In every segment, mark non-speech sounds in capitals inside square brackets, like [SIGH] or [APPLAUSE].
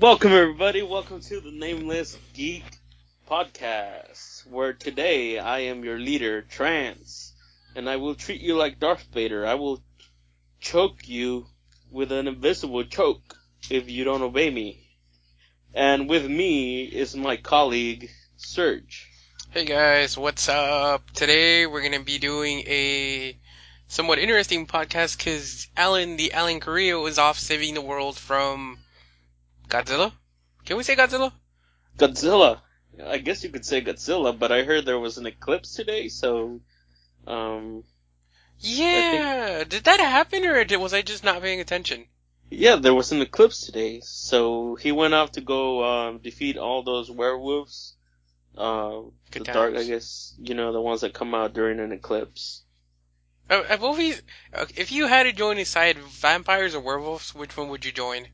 Welcome, everybody. Welcome to the Nameless Geek Podcast, where today I am your leader, Trance, and I will treat you like Darth Vader. I will choke you with an invisible choke if you don't obey me. And with me is my colleague, Serge. Hey guys, what's up? Today we're gonna be doing a somewhat interesting podcast because Alan, the Alan Carrillo, is off saving the world from Godzilla. Can we say Godzilla? Godzilla. I guess you could say Godzilla, but I heard there was an eclipse today, so um, Yeah, did that happen or did, was I just not paying attention? yeah, there was an eclipse today. So he went off to go um, defeat all those werewolves. Uh, the dark, I guess you know the ones that come out during an eclipse. Uh, I've always, uh, if you had to join a side, vampires or werewolves, which one would you join?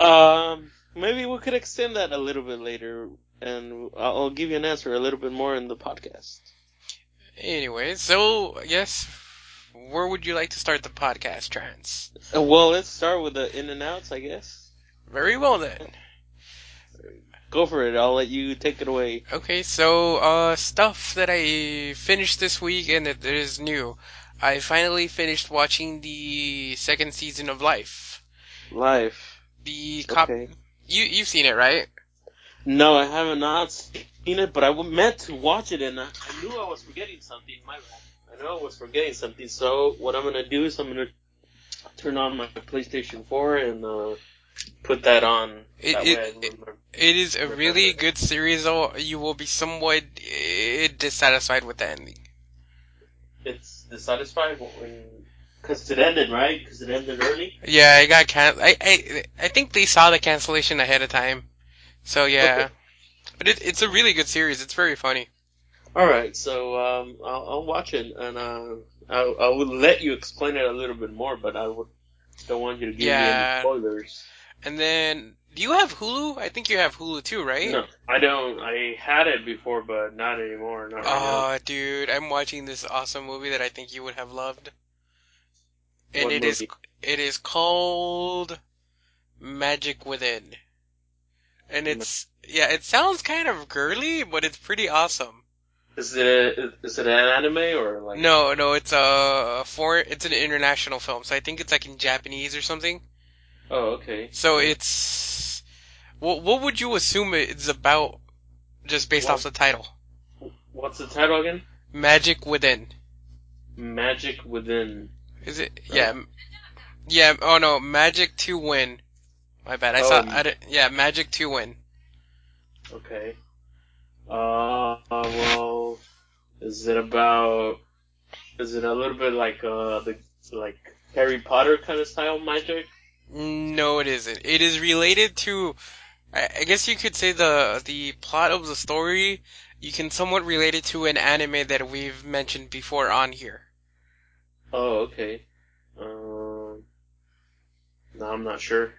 Um, maybe we could extend that a little bit later, and I'll give you an answer a little bit more in the podcast. Anyway, so yes, where would you like to start the podcast, Trans? Uh, well, let's start with the in and outs, I guess. Very well then. Go for it. I'll let you take it away. Okay, so uh stuff that I finished this week and that is new. I finally finished watching the second season of Life. Life. The cop Okay. you you've seen it, right? No, I haven't not seen it, but I meant to watch it, and I, I knew I was forgetting something. My bad. I know I was forgetting something. So what I'm gonna do is I'm gonna turn on my PlayStation 4 and uh, put that on. It- that it- way I remember. It is a really good series though. You will be somewhat eh, dissatisfied with the ending. It's dissatisfied when because it ended right because it ended early. Yeah, I got can I I I think they saw the cancellation ahead of time. So yeah. Okay. But it, it's a really good series. It's very funny. All right, so um, I'll, I'll watch it, and uh, I, I will let you explain it a little bit more, but I would, don't want you to give me any spoilers. And then do you have Hulu? I think you have Hulu too, right? No, I don't. I had it before, but not anymore. Not right. Oh, dude, I'm watching this awesome movie that I think you would have loved. And What it is it is called Magic Within. And it's yeah, it sounds kind of girly, but it's pretty awesome. Is it a, is it an anime or like? No, no, it's a foreign it's an international film, so I think it's like in Japanese or something. Oh, okay. So it's what what would you assume it's about just based Well- off the title? What's the title again? Magic Within. Magic Within. Is it? Right. Yeah. Yeah. Oh no, Magic to win. My bad. I saw. Oh. I did, yeah, Magic to win. Okay. Uh, well, is it about? Is it a little bit like uh the like Harry Potter kind of style magic? No, it isn't. It is related to. I, I guess you could say the the plot of the story. You can somewhat relate it to an anime that we've mentioned before on here. Oh, okay. Um, no, I'm not sure.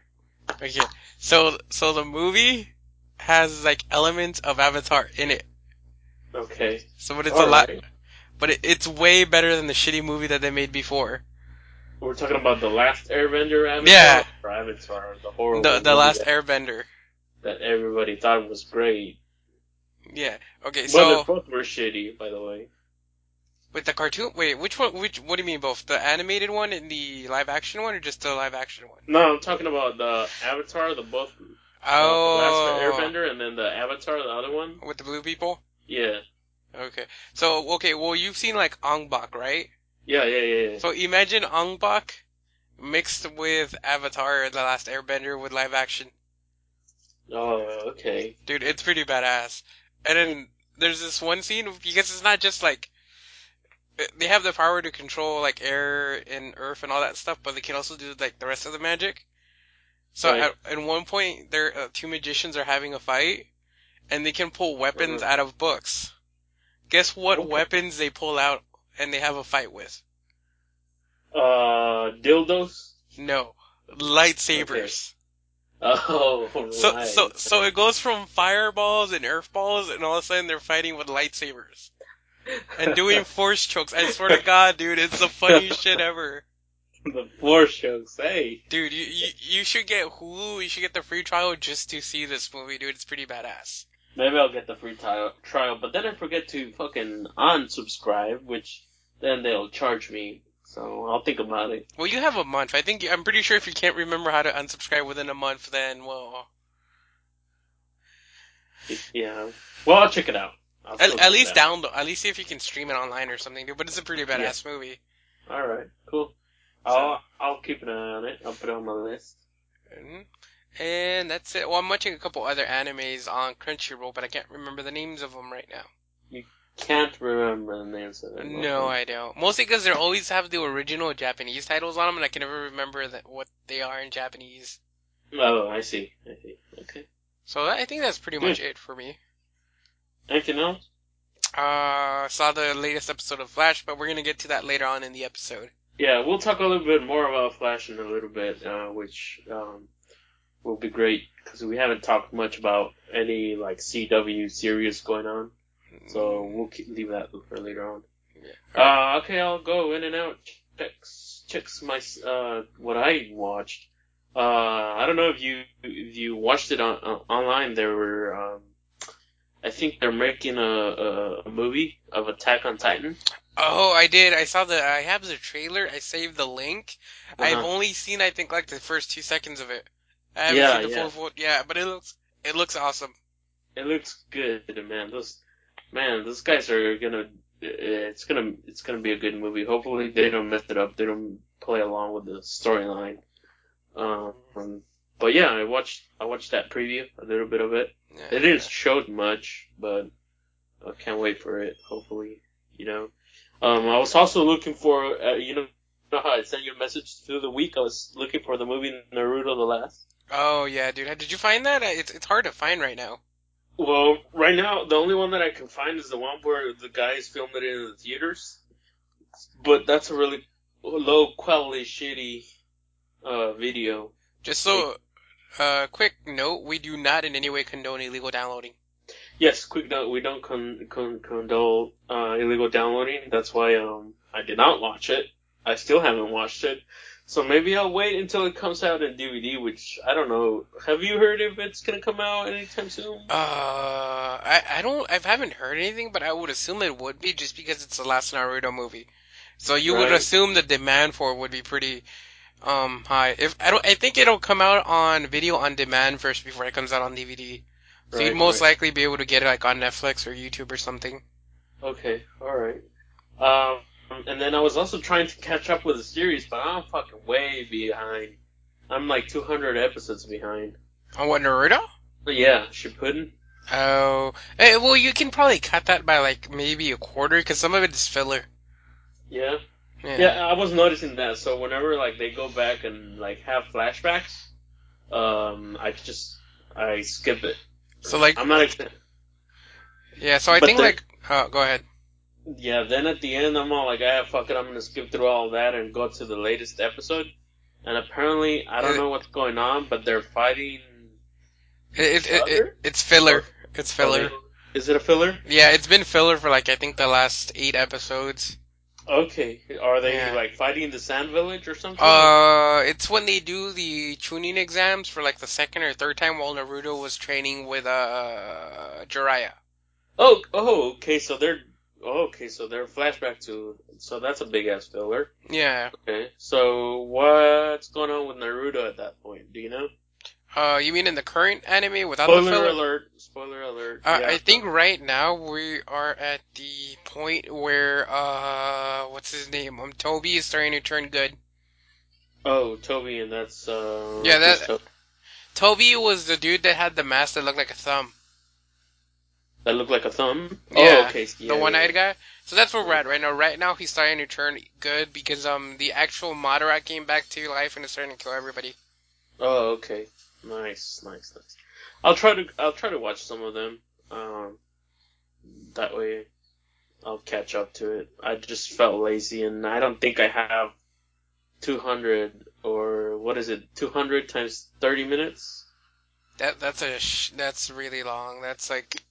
Okay. So so the movie has like elements of Avatar in it. Okay. So but it's a lot. But it, it's way better than the shitty movie that they made before. We're talking about the last Airbender Avatar. Yeah. Or Avatar, the horrible. The the last that, Airbender. that everybody thought was great. Yeah. Okay. So. Well, So. both were shitty, by the way. Wait, the cartoon? Wait, which one? Which? What do you mean both? The animated one and the live action one, or just the live action one? No, I'm talking about the Avatar, the both. Oh, The last Airbender, and then the Avatar, the other one. with the blue people. Yeah. Okay, so okay, well you've seen like Ong Bak, right? Yeah, yeah, yeah. yeah. So imagine Ong Bak mixed with Avatar the Last Airbender with live action. Oh, okay. Dude, it's pretty badass. And then there's this one scene because it's not just like they have the power to control like air and earth and all that stuff, but they can also do like the rest of the magic. So Right. at, at one point, there uh, two magicians are having a fight, and they can pull weapons out of books. Guess what Okay. weapons they pull out and they have a fight with? Uh, dildos. No, lightsabers. Oh, So right. so so it goes from fireballs and earth balls, and all of a sudden they're fighting with lightsabers [LAUGHS] and doing force chokes. I swear to God, dude, it's the funniest shit ever. [LAUGHS] the force jokes. Hey, Dude, you, you you should get Hulu. You should get the free trial just to see this movie, dude. It's pretty badass. maybe I'll get the free trial, trial, but then I forget to fucking unsubscribe, which then they'll charge me. So I'll think about it. Well, you have a month. I think I'm pretty sure if you can't remember how to unsubscribe within a month, then well, Yeah. Well, I'll check it out. At, at least out. download. At least see if you can stream it online or something, dude. But it's a pretty badass movie. All right. Cool. I'll I'll keep an eye on it. I'll put it on my list. Mhm. And that's it. Well, I'm watching a couple other animes on Crunchyroll, but I can't remember the names of them right now. You can't remember the names of them. No, I don't. Mostly because they always have the original Japanese titles on them, and I can never remember that, what they are in Japanese. Oh, I see. I see. Okay. So I think that's pretty much it for me. Anything else? Uh, saw the latest episode of Flash, but we're gonna get to that later on in the episode. Yeah, we'll talk a little bit more about Flash in a little bit, uh, which um, will be great because we haven't talked much about any like CW series going on. So we'll keep, leave that for later on. Yeah. Uh, okay, I'll go in and out. Checks, checks my uh what I watched. Uh, I don't know if you if you watched it on uh, online. There were um, I think they're making a, a a movie of Attack on Titan. Oh, I did. I saw the. I have the trailer. I saved the link. I've Uh-huh. only seen, I think, like the first two seconds of it. I haven't Yeah, seen the yeah. full, full. Yeah, but it looks. It looks awesome. It looks good, man. Those man, those guys are gonna. It's gonna it's gonna be a good movie. Hopefully they don't mess it up. They don't play along with the storyline. Um, but yeah, I watched I watched that preview, a little bit of it. Yeah. It didn't show much, but I can't wait for it. Hopefully, you know. Um, I was also looking for, uh, you know, you know how I sent you a message through the week. I was looking for the movie Naruto: The Last. Oh yeah, dude. Did you find that? It's it's hard to find right now. Well, right now the only one that I can find is the one where the guys filmed it in the theaters, but that's a really low quality, shitty uh, video. Just so, uh, quick note: we do not in any way condone illegal downloading. Yes, quick note: we don't con- con- condone uh, illegal downloading. That's why um I did not watch it. I still haven't watched it, so maybe I'll wait until it comes out in DVD. Which I don't know. Have you heard if it's gonna come out anytime soon? Uh, I I don't. I haven't heard anything, but I would assume it would be just because it's the last Naruto movie. So you would assume the demand for it would be pretty um high. If I don't, I think it'll come out on video on demand first before it comes out on DVD. So Right, you'd most right. likely be able to get it like on Netflix or YouTube or something. Okay, alright. Um, and then I was also trying to catch up with the series, but I'm fucking way behind. I'm like 200 episodes behind. On what Naruto? Yeah, Shippuden. Oh, eh, well, you can probably cut that by like maybe a quarter because some of it is filler. Yeah. Yeah. Yeah, I was noticing that. So whenever like they go back and like have flashbacks, um, I just I skip it. So like, I'm not. Ex- yeah. So I But think the- like, oh, go ahead. yeah. Then at the end, I'm all like, ah, fuck it. I'm gonna skip through all that and go to the latest episode. And apparently, I don't Uh, know what's going on, but they're fighting. It, it, it, it Filler? it's filler. It's filler. Is it a filler? Yeah, it's been filler for like I think the last eight episodes. Okay. Are they Yeah. like fighting the Sand Village or something? Uh, it's when they do the Chunin exams for like the second or third time while Naruto was training with uh Jiraiya. oh, oh, okay. So they're oh, okay. So they're flashback to. So that's a big ass filler. Yeah. Okay. So what's going on with Naruto at that point? Do you know? Uh, you mean in the current anime without the Spoiler filler? alert! Spoiler alert! Uh, yeah. I think right now we are at the point where uh, what's his name? Um, Tobi is starting to turn good. Oh, Tobi, and that's uh. Yeah, that- To- Tobi was the dude that had the mask that looked like a thumb. that looked like a thumb. Yeah, oh, okay. Yeah, the one-eyed yeah. guy. So that's where we're at right now. Right now, he's starting to turn good because um the actual Madara came back to life and is starting to kill everybody. Oh, okay. Nice, nice, nice. I'll try to I'll try to watch some of them. Um, that way, I'll catch up to it. I just felt lazy, and I don't think I have two hundred or what is it? Two hundred times thirty minutes. That that's a sh- that's really long. That's like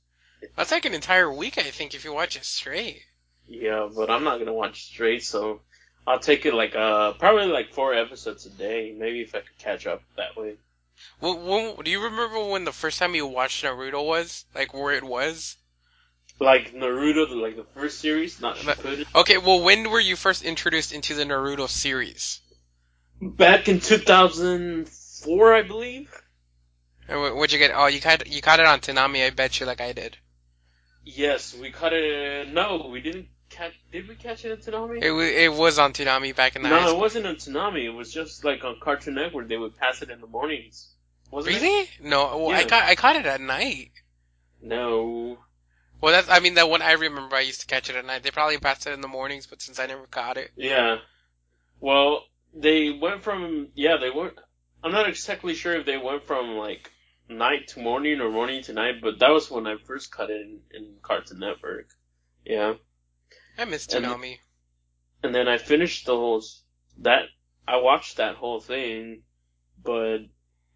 that's like an entire week, I think, if you watch it straight. Yeah, but I'm not gonna watch straight, so I'll take it like uh probably like four episodes a day. Maybe if I could catch up that way. Well, do you remember when the first time you watched Naruto was? Like where it was? Like Naruto, like the first series, not Shippuden. Okay, well, when were you first introduced into the Naruto series? Back in 2004, I believe. Uh, and What'd you get? Oh, you caught you caught it on Toonami, I bet you, like I did. Yes, we caught it. No, we didn't catch. Did we catch it in Toonami? It wa it was on Toonami back in the no, it wasn't on Toonami. It was just like on Cartoon Network. They would pass it in the mornings. Wasn't it? Really? No, well, I caught I caught it at night. No. Well, that's I mean that one I remember. I used to catch it at night. They probably passed it in the mornings, but since I never caught it, Yeah. Well, they went from yeah they went. I'm not exactly sure if they went from like night to morning or morning to night, but that was when I first cut it in, in Cartoon Network. Yeah. I missed And- Toonami. and then I finished the whole that I watched that whole thing, but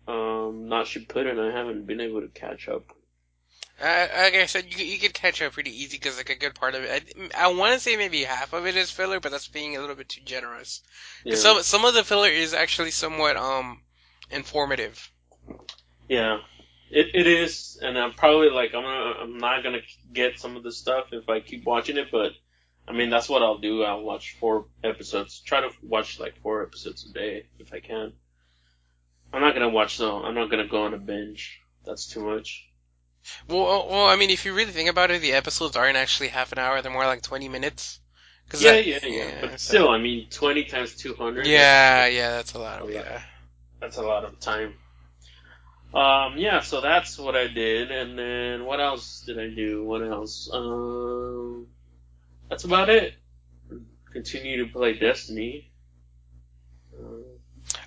um, not Shippuden. I haven't been able to catch up. Uh, like I said, you you could catch up pretty easy because like a good part of it. I, I want to say maybe half of it is filler, but that's being a little bit too generous. Yeah, Some some of the filler is actually somewhat um informative. yeah, it it is, and I'm probably like I'm gonna, I'm not gonna get some of the stuff if I keep watching it, but I mean that's what I'll do. I'll watch four episodes. Try to watch like four episodes a day if I can. I'm not gonna watch though. I'm not gonna go on a binge. That's too much. Well, well, I mean, if you really think about it, the episodes aren't actually half an hour; they're more like twenty minutes. 'Cause Yeah, that- yeah, yeah, yeah, But so- still, I mean, 20 times 200. Yeah, yeah, that's a lot of lot. yeah. that's a lot of time. Um, yeah, so that's what I did, and then what else did I do? What else? Um, that's about it. Continue to play Destiny. Uh,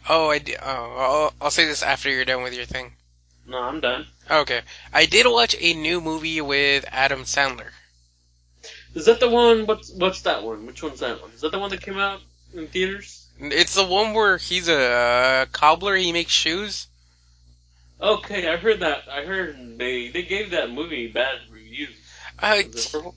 Oh, I did. Oh, I'll, I'll say this after you're done with your thing. no, I'm done. Okay, I did watch a new movie with Adam Sandler. Is that the one? What's what's that one? Which one's that one? Is that the one that came out in theaters? It's the one where he's a uh, cobbler. He makes shoes. Okay, I heard that. I heard they they gave that movie bad reviews. I, Was it purple?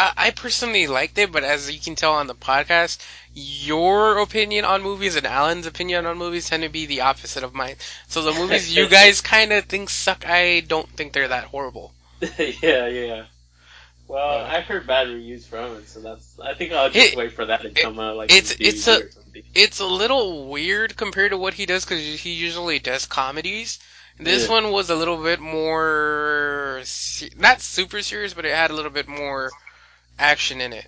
I I personally liked it, but as you can tell on the podcast, your opinion on movies and Alan's opinion on movies tend to be the opposite of mine. So the movies you [LAUGHS] guys kind of think suck, I don't think they're that horrible. [LAUGHS] yeah, yeah. Well, Yeah. I heard bad reviews from it, so that's. I think I'll just It- wait for that to come out, like it's- it's a-. It's a little weird compared to what he does because he usually does comedies. This Yeah. one was a little bit more, not super serious, but it had a little bit more action in it.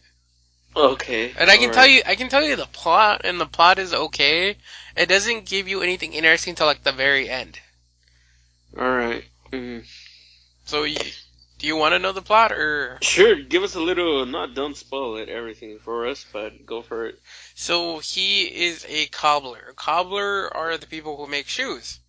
Okay. And I can tell you, I can tell you the plot, and the plot is okay. It doesn't give you anything interesting till like the very end. All right. Mm. So, you, do you want to know the plot, or Sure. Give us a little. Not don't spoil it everything for us, but go for it. so he is a cobbler. Cobbler are the people who make shoes.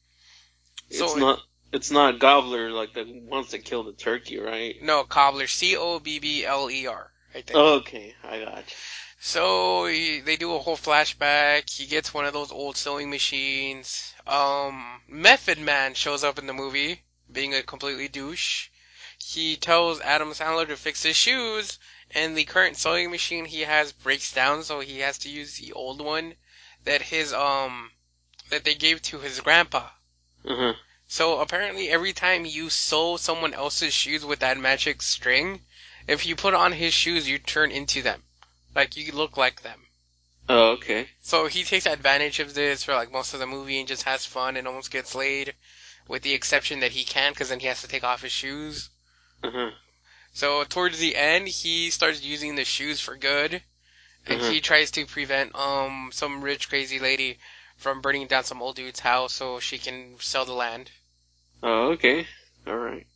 So it's not. It's not Gobbler like the ones that kill the turkey, right? no cobbler, C O B B L E R. I think. Okay, I got you. So he, they do a whole flashback. He gets one of those old sewing machines. Um, Method Man shows up in the movie, being a completely douche. He tells Adam Sandler to fix his shoes, and the current sewing machine he has breaks down, so he has to use the old one that his um that they gave to his grandpa. Huh. So apparently, every time you sew someone else's shoes with that magic string, if you put on his shoes, you turn into them. Like you look like them. Oh, okay. So he takes advantage of this for like most of the movie and just has fun and almost gets laid, with the exception that he can because then he has to take off his shoes. Uh huh. So towards the end, he starts using the shoes for good, and Mhm. he tries to prevent um some rich crazy lady from burning down some old dude's house so she can sell the land. Oh, okay. All right.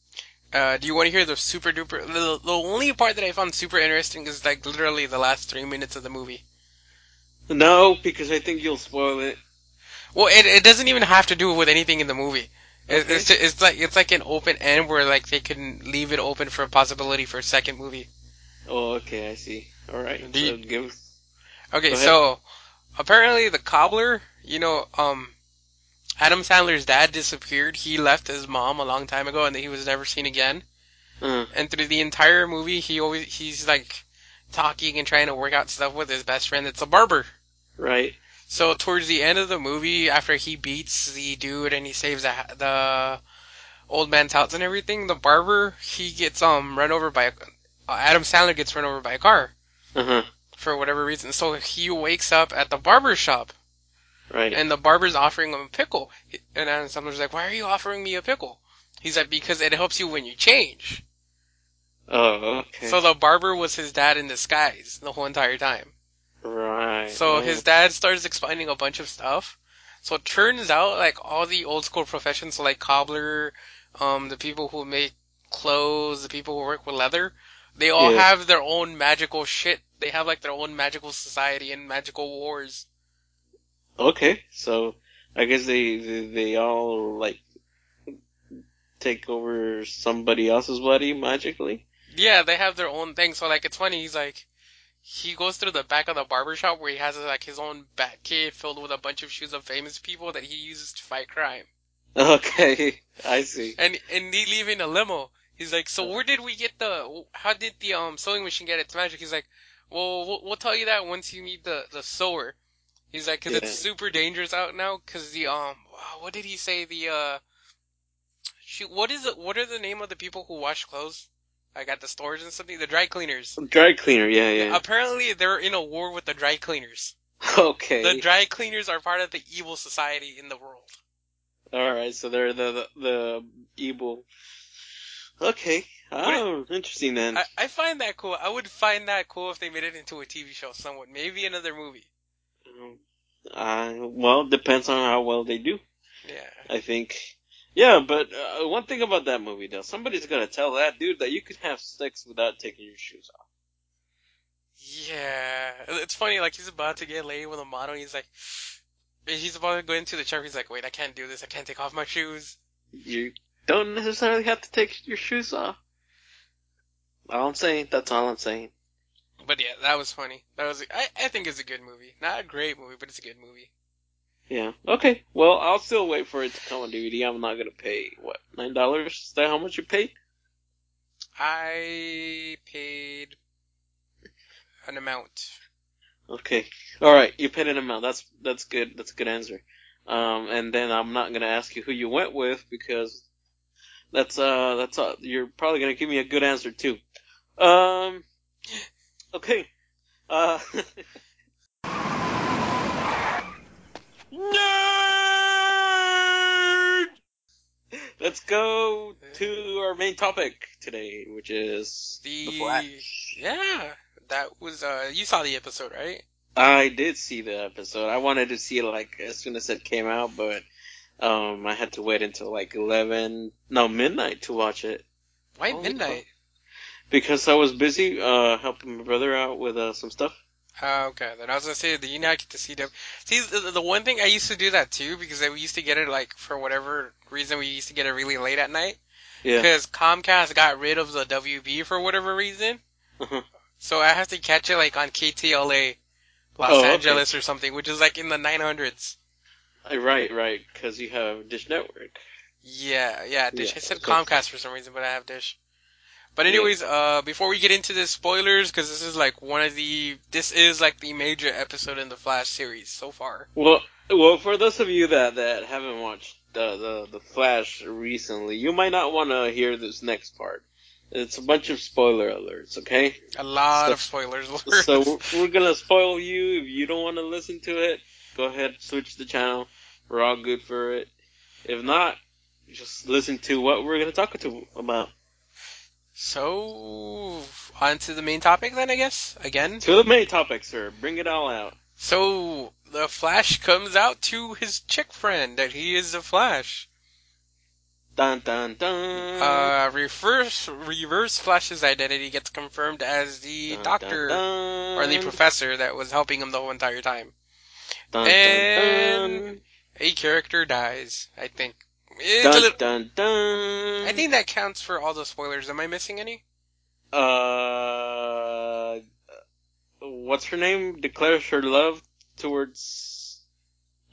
Uh, do you want to hear the super duper? The, the only part that I found super interesting is like literally the last three minutes of the movie. No, because I think you'll spoil it. Well, it, it doesn't even have to do with anything in the movie. Okay. it's just, it's like it's like an open end where like they can leave it open for a possibility for a second movie. Oh, okay. I see. All right. Do So you- give. Okay, so apparently the cobbler, you know, um, Adam Sandler's dad disappeared. He left his mom a long time ago, and he was never seen again. Uh, And through the entire movie, he always he's like talking and trying to work out stuff with his best friend. It's a barber. Right. So towards the end of the movie, after he beats the dude and he saves the, the old man's house and everything, the barber he gets um run over by a, uh, Adam Sandler gets run over by a car huh. for whatever reason. So he wakes up at the barber shop Right. and the barber's offering him a pickle. And Adam Sandler's like, "Why are you offering me a pickle?" He's like, "Because it helps you when you change." oh, okay. So the barber was his dad in disguise the whole entire time. right. So Oh. his dad starts explaining a bunch of stuff. So it turns out like all the old school professions, so like cobbler, um, the people who make clothes, the people who work with leather, they all Yeah. have their own magical shit. They have like their own magical society and magical wars. Okay, so I guess they, they they all like take over somebody else's body magically. Yeah, they have their own thing. So like it's funny. He's like, he goes through the back of the barber shop where he has like his own bat cave filled with a bunch of shoes of famous people that he uses to fight crime. [LAUGHS] Okay, I see. And and they leave in a limo. He's like, so where did we get the? How did the um sewing machine get its magic? He's like, well, we'll, we'll tell you that once you meet the the sewer. He's like, cause Yeah. it's super dangerous out now. Cause the um, what did he say? The uh, shoot, what is it? What are the name of the people who wash clothes? I got the stores and something, the dry cleaners. Dry cleaner, yeah, yeah. Apparently, they're in a war with the dry cleaners. Okay. The dry cleaners are part of the evil society in the world. All right, so they're the the, the evil. Okay. Oh, interesting then. I, I find that cool. I would find that cool if they made it into a TV show somewhat. Maybe another movie. Uh, well, depends on how well they do. Yeah. I think. Yeah, but uh, one thing about that movie, though, somebody's gonna tell that dude that you can have sex without taking your shoes off. Yeah. It's funny, like he's about to get laid with a model, he's like and he's about to go into the shower, he's like, Wait, I can't do this, I can't take off my shoes. You don't necessarily have to take your shoes off. All I'm saying, that's all I'm saying. But yeah, that was funny. That was I, I think it's a good movie. Not a great movie, but it's a good movie. Yeah. Okay. Well, I'll still wait for it to come on DVD. I'm not gonna pay what nine dollars. Is that how much you paid? I paid an amount. Okay. All right. You paid an amount. That's that's good. That's a good answer. Um, and then I'm not gonna ask you who you went with because that's uh that's uh, you're probably gonna give me a good answer too. Um. Okay. Uh. [LAUGHS] Nerd. Let's go to our main topic today, which is The, the Flash. Yeah. That was uh you saw the episode, right? I did see the episode. I wanted to see it like as soon as it came out, but um, I had to wait until like eleven, no midnight to watch it Why Holy midnight? Because I was busy uh helping my brother out with uh, some stuff. Oh, okay. Then I was gonna say, do you not get to see them? See, the, the one thing I used to do that too because we used to get it like for whatever reason we used to get it really late at night Yeah. because Comcast got rid of the WB for whatever reason. Uh-huh. So I have to catch it like on KTLA, Los Oh, okay. Angeles or something, which is like in the 900s. Uh, Right, right, because you have Dish Network. Yeah, yeah, Dish. Yeah, I said Comcast for some reason, but I have Dish. But Yeah. anyways, uh, before we get into the spoilers, because this is like one of the, this is like the major episode in the Flash series so far. Well, well, for those of you that that haven't watched the the, the Flash recently, you might not want to hear this next part. It's a bunch of spoiler alerts, okay? A lot So- of spoilers. Alerts. so [LAUGHS] we're, we're gonna spoil you. If you don't want to listen to it, go ahead, switch the channel. We're all good for it. If not, just listen to what we're gonna talk to about. So, on to the main topic then, I guess, again. To the main topic, sir. Bring it all out. So, the Flash comes out to his chick friend that he is the Flash. Dun dun dun. Uh, reverse, reverse Flash's identity gets confirmed as the Dun, doctor, dun, or the professor that was helping him the whole entire time. Dun, dun, And a character dies, I think. A dun, little, dun, dun. I think that counts for all the spoilers. Am I missing any? Uh, what's her name? Declares her love towards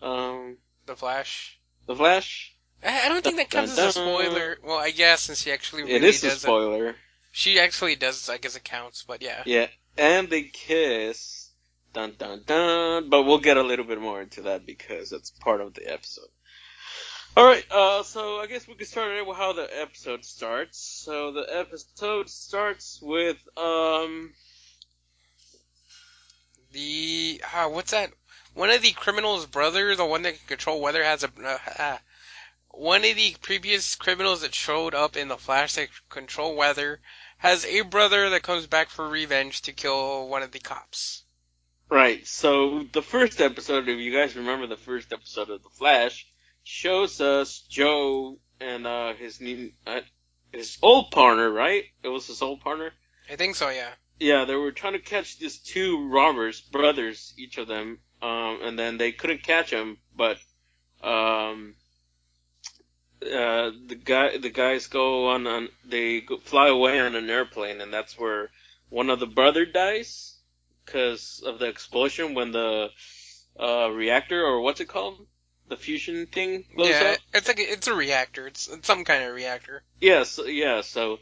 um The Flash? the Flash. I I don't think that Dun, counts dun, as a spoiler. Well, I guess since she actually really it is a does it. spoiler. She actually does, I guess it counts, but yeah. Yeah, and they kiss Dun dun dun. But we'll get a little bit more into that because that's part of the episode. Alright, uh, so I guess we can start with how the episode starts. So the episode starts with, um, The uh, what's that? One of the criminals' brother, the one that can control weather, has a uh, one of the previous criminals that showed up in the Flash that control weather has a brother that comes back for revenge to kill one of the cops. right, so the first episode, if you guys remember the first episode of The Flash, shows us Joe and, uh, his new, uh, his old partner, right? It was his old partner? I think so, yeah. Yeah, they were trying to catch these two robbers, brothers, each of them, um, and then they couldn't catch them, but, um, uh, the guy, the guys go on, on they go, fly away on an airplane, and that's where one of the brother dies because of the explosion when the uh, reactor or what's it called, the fusion thing blows yeah, up. it's like a, it's a reactor. It's, it's some kind of reactor. Yes, yeah. So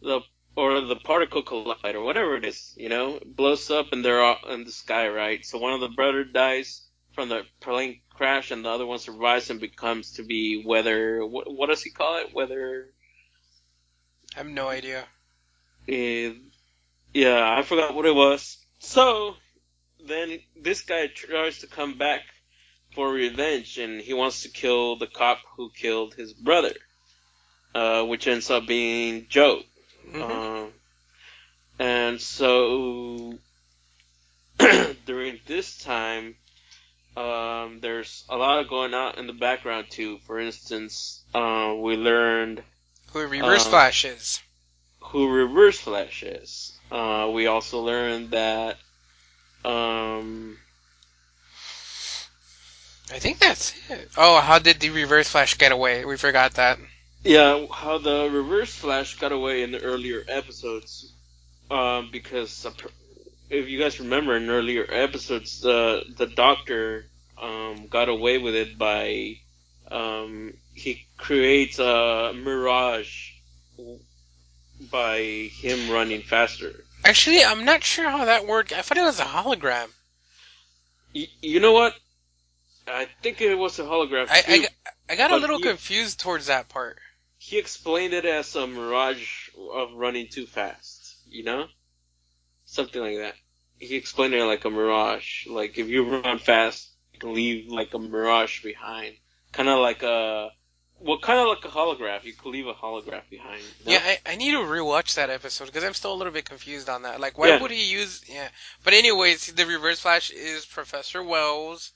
the or the particle collider, whatever it is, you know, blows up and they're all in the sky, right? So one of the brother dies from the plane crash, and the other one survives and becomes to be weather. What, what does he call it? Weather. I have no idea. Uh, yeah, I forgot what it was. So then this guy tries to come back for revenge, and he wants to kill the cop who killed his brother, uh, which ends up being Joe. Mhm. Uh, and so [CLEARS THROAT] during this time, um, there's a lot going on in the background too. For instance, uh, we learned Who reverse uh, flashes? who Reverse Flash is. Uh, we also learned that um, I think that's it. Oh, how did the reverse flash get away? We forgot that. Yeah, how the Reverse Flash got away in the earlier episodes, um, because if you guys remember in earlier episodes, the the Doctor um, got away with it by um, he creates a mirage by him running faster. Actually, I'm not sure how that worked. I thought it was a hologram. Y- you know what? I think it was a holograph I, too. I, got- I got a little you- confused towards that part. he explained it as a mirage of running too fast, you know? Something like that. He explained it like a mirage. Like, if you run fast, you can leave like a mirage behind. Kind of like a, well, kind of like a holograph. You can leave a holograph behind. Yeah, I, I need to rewatch that episode because I'm still a little bit confused on that. Like, why Yeah. would he use? Yeah, but anyways, the Reverse Flash is Professor Wells.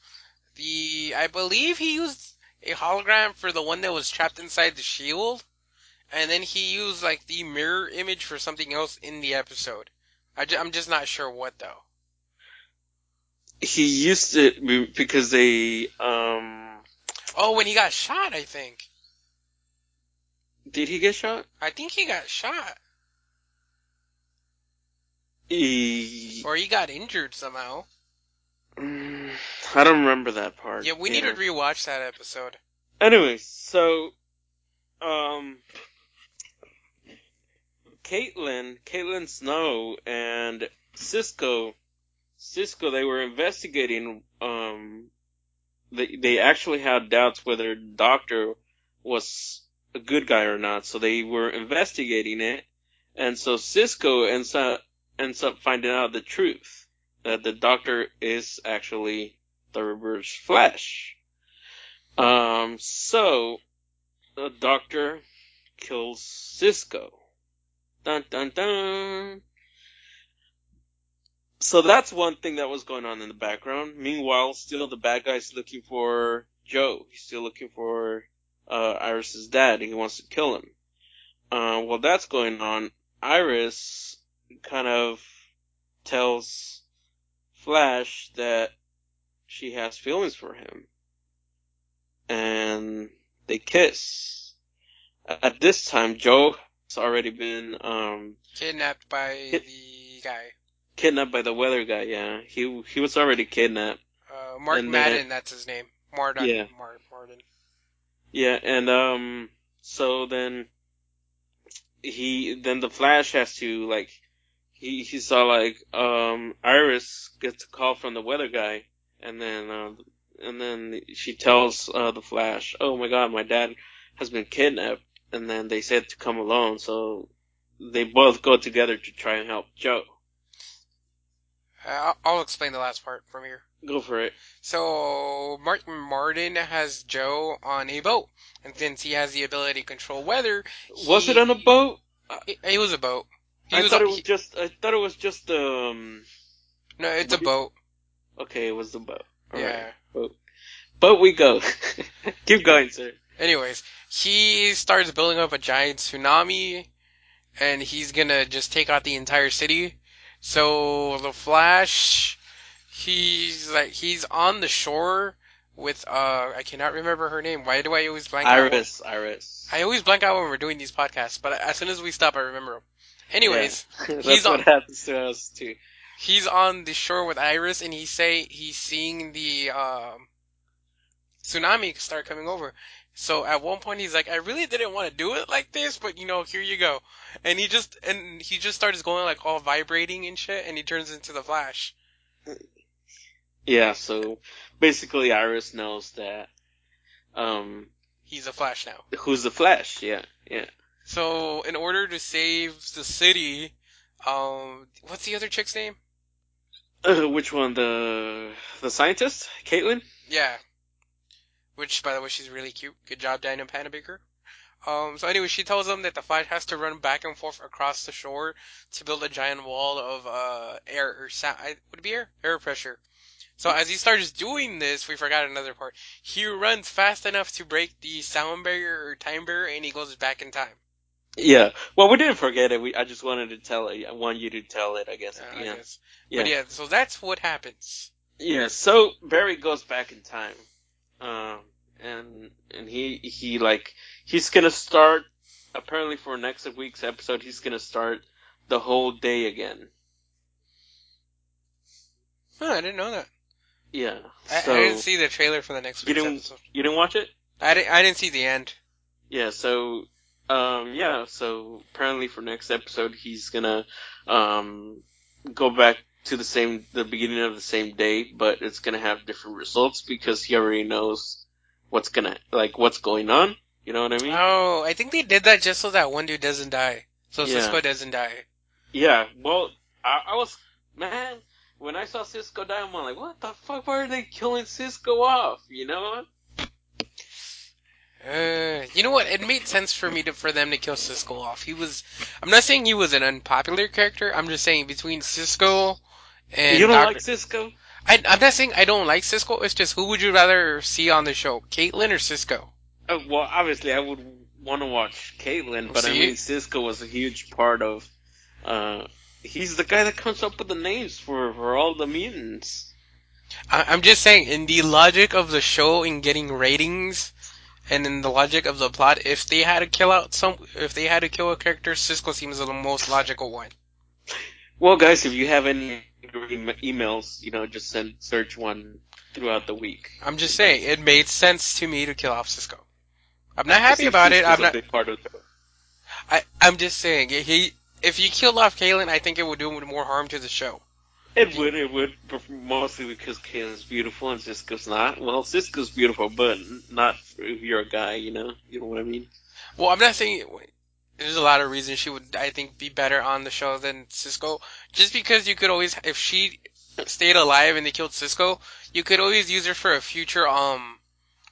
The I believe he used a hologram for the one that was trapped inside the shield, and then he used like the mirror image for something else in the episode. I ju- I'm just not sure what though. He used it because they, um, Oh, when he got shot, I think. did he get shot? I think he got shot, He, or he got injured somehow. Mm, I don't remember that part. Yeah, we need to rewatch that episode. Anyways, so um Caitlin, Caitlin Snow and Cisco Cisco they were investigating um they they actually had doubts whether Doctor was a good guy or not, so they were investigating it and so Cisco ends up ends up finding out the truth that the Doctor is actually the Reverse Flash. Um, so the Doctor kills Cisco. Dun dun dun. So that's one thing that was going on in the background. Meanwhile, still the bad guy's looking for Joe. He's still looking for uh, Iris's dad. And he wants to kill him. Uh, while that's going on, Iris kind of tells Flash that she has feelings for him. And they kiss. At this time, Joe has already been um, Kidnapped by the guy. kidnapped by the weather guy. Yeah, he he was already kidnapped. Uh, Mark And then- Madden, that's his name. Martin. Yeah. Martin. Yeah, and um, so then he then the Flash has to like he he saw like um Iris gets a call from the weather guy, and then uh, and then she tells uh, the Flash, "Oh my God, my dad has been kidnapped," and then they said to come alone, so they both go together to try and help Joe. Uh, I'll, explain the last part from here. Go for it. So Martin Martin has Joe on a boat, and since he has the ability to control weather, Was he- it on a boat? it, it was a boat. He I was thought on- it was he- just. I thought it was just um. no, it's a what you- boat. Okay, it was the boat. All right. yeah. Boat. Boat we go. [LAUGHS] Keep going, sir. Anyways, he starts building up a giant tsunami, and he's gonna just take out the entire city. So the Flash, he's like he's on the shore with uh I cannot remember her name. Why do I always blank out? Iris. Iris. I always blank out when we're doing these podcasts, but as soon as we stop, I remember them. Anyways, Yeah. [LAUGHS] that's he's what on- happens to us too. he's on the shore with Iris, and he say he's seeing the um, tsunami start coming over. So at one point he's like, I really didn't want to do it like this, but you know, here you go. And he just and he just starts going like all vibrating and shit, and he turns into the Flash. Yeah. So basically, Iris knows that. Um, He's a Flash now. who's the Flash? Yeah. Yeah. So in order to save the city, um, what's the other chick's name? Uh, which one? The the scientist, Caitlin. Yeah. Which, by the way, she's really cute. Good job, Diana Panabaker. Um, so anyway, she tells them that the fight has to run back and forth across the shore to build a giant wall of, uh, air, or sound, would it be air? Air pressure. So as he starts doing this, we forgot another part. He runs fast enough to break the sound barrier or time barrier, and he goes back in time. Yeah. Well, we didn't forget it. We I just wanted to tell it. I want you to tell it. I guess. Uh, I yeah. Yeah. But yeah, so that's what happens. Yeah, so Barry goes back in time, um, and and he he like he's gonna start apparently for next week's episode he's gonna start the whole day again. Huh, I didn't know that. Yeah, I, so I didn't see the trailer for the next You didn't- episode. you didn't watch it? I didn't, I didn't see the end. Yeah, so um yeah, so apparently for next episode he's gonna um go back to the same the beginning of the same day, but it's gonna have different results because he already knows what's gonna like what's going on. You know what I mean? Oh, I think they did that just so that one dude doesn't die. So Yeah. Cisco doesn't die. Yeah, well, I, I was man when I saw Cisco die, I'm like, what the fuck? Why are they killing Cisco off? You know? Uh, you know what? It made sense for me to for them to kill Cisco off. He was. I'm not saying he was an unpopular character. I'm just saying between Cisco and you don't Dr. like Cisco? I, I'm not saying I don't like Cisco. It's just who would you rather see on the show, Caitlin or Cisco? Uh, well, obviously, I would want to watch Caitlin, but I mean, Cisco was a huge part of. Uh, he's the guy that comes up with the names for for all the mutants. I, I'm just saying in the logic of the show in getting ratings. And in the logic of the plot, if they had to kill out some, if they had to kill a character, Cisco seems the most logical one. Well, guys, if you have any emails, you know, just send Serge one throughout the week. I'm just saying, it made sense to me to kill off Cisco. I'm not happy about it. I'm a not. big part of I, I'm just saying, he if you killed off Caitlin, I think it would do more harm to the show. It would, it would, but mostly because Kayla's beautiful and Cisco's not. Well, Cisco's beautiful, but not if you're a guy, you know? You know what I mean? Well, I'm not saying there's a lot of reasons she would, I think, be better on the show than Cisco. Just because you could always, if she stayed alive and they killed Cisco, you could always use her for a future um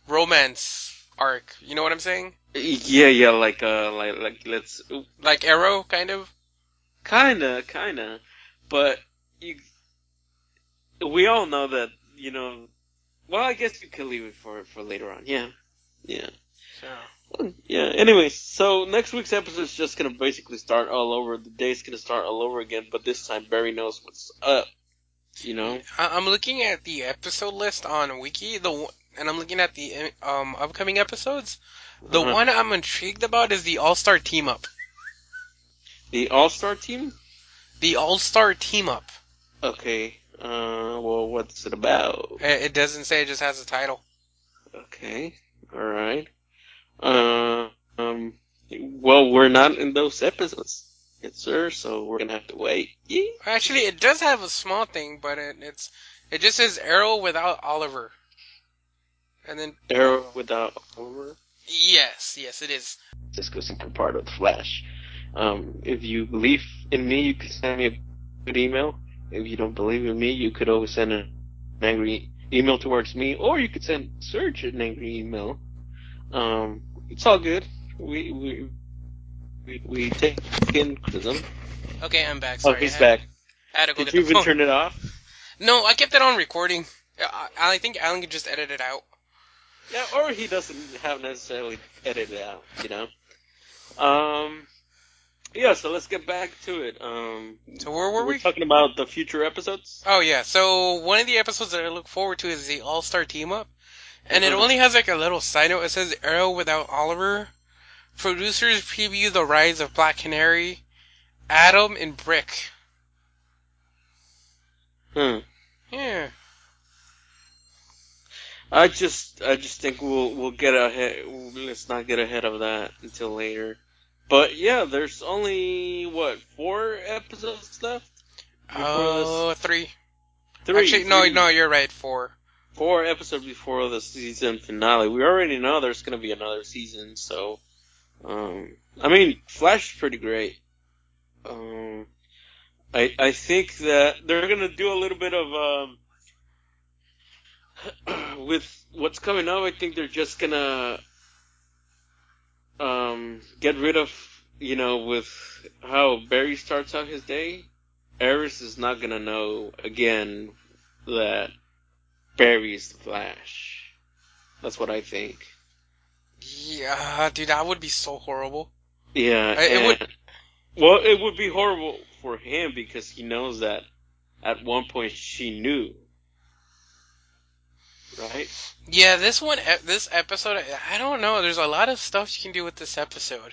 romance arc. You know what I'm saying? Yeah, yeah, like, uh, like, like, let's, Like Arrow, kind of. kinda, kinda, but you, we all know that, you know, well, I guess you could leave it for, for later on, yeah, yeah. So. Yeah. Anyways, so next week's episode is just gonna basically start all over. The day's gonna start all over again, but this time Barry knows what's up. You know? I'm looking at the episode list on Wiki, the and I'm looking at the um upcoming episodes. The Uh-huh. one I'm intrigued about is the All Star Team Up. The All Star team. The All Star Team Up. Okay. Uh, well, what's it about? It doesn't say; it just has a title. Okay. All right. Uh, um. Well, we're not in those episodes. Yes, sir. So we're gonna have to wait. Yeah. Actually, it does have a small thing, but it, it's it just says Arrow without Oliver. And then Arrow without Oliver. yes, yes, it is. Cisco Super part of the Flash. Um, if you believe in me, you can send me a good email. If you don't believe in me, you could always send an angry email towards me, or you could send Serge an angry email. Um, it's all good. We we we, we take in criticism. Okay, I'm back. Sorry. Oh, he's I had, back. I had to go Did you even phone. turn it off? No, I kept it on recording. I, I think Alan could just edit it out. Yeah, or he doesn't have necessarily edit it out, you know. Um, yeah. So let's get back to it. Um, So where were we? talking about the future episodes. Oh yeah, so one of the episodes that I look forward to is the All Star Team Up, and it Mhm. only has like a little side note. It says Arrow without Oliver. Producers preview the rise of Black Canary, Atom, and Brick. Hmm. Yeah. I just, I just think we'll we'll get ahead. Let's not get ahead of that until later. But yeah, there's only what four episodes left. Oh, three. Three. Actually, no, three- no, you're right. Four. Four episodes before the season finale. We already know there's gonna be another season, so. Um, I mean, Flash is pretty great. Um, I I think that they're gonna do a little bit of um. [CLEARS THROAT] with what's coming up, I think they're just gonna um get rid of you know with how Barry starts out his day. Iris is not gonna know again that Barry is the Flash. That's what I think. Yeah, dude, that would be so horrible. Yeah, I- it would- Well, it would be horrible for him because he knows that at one point she knew. Right? Yeah, this one, this episode, I- don't know. There's a lot of stuff you can do with this episode,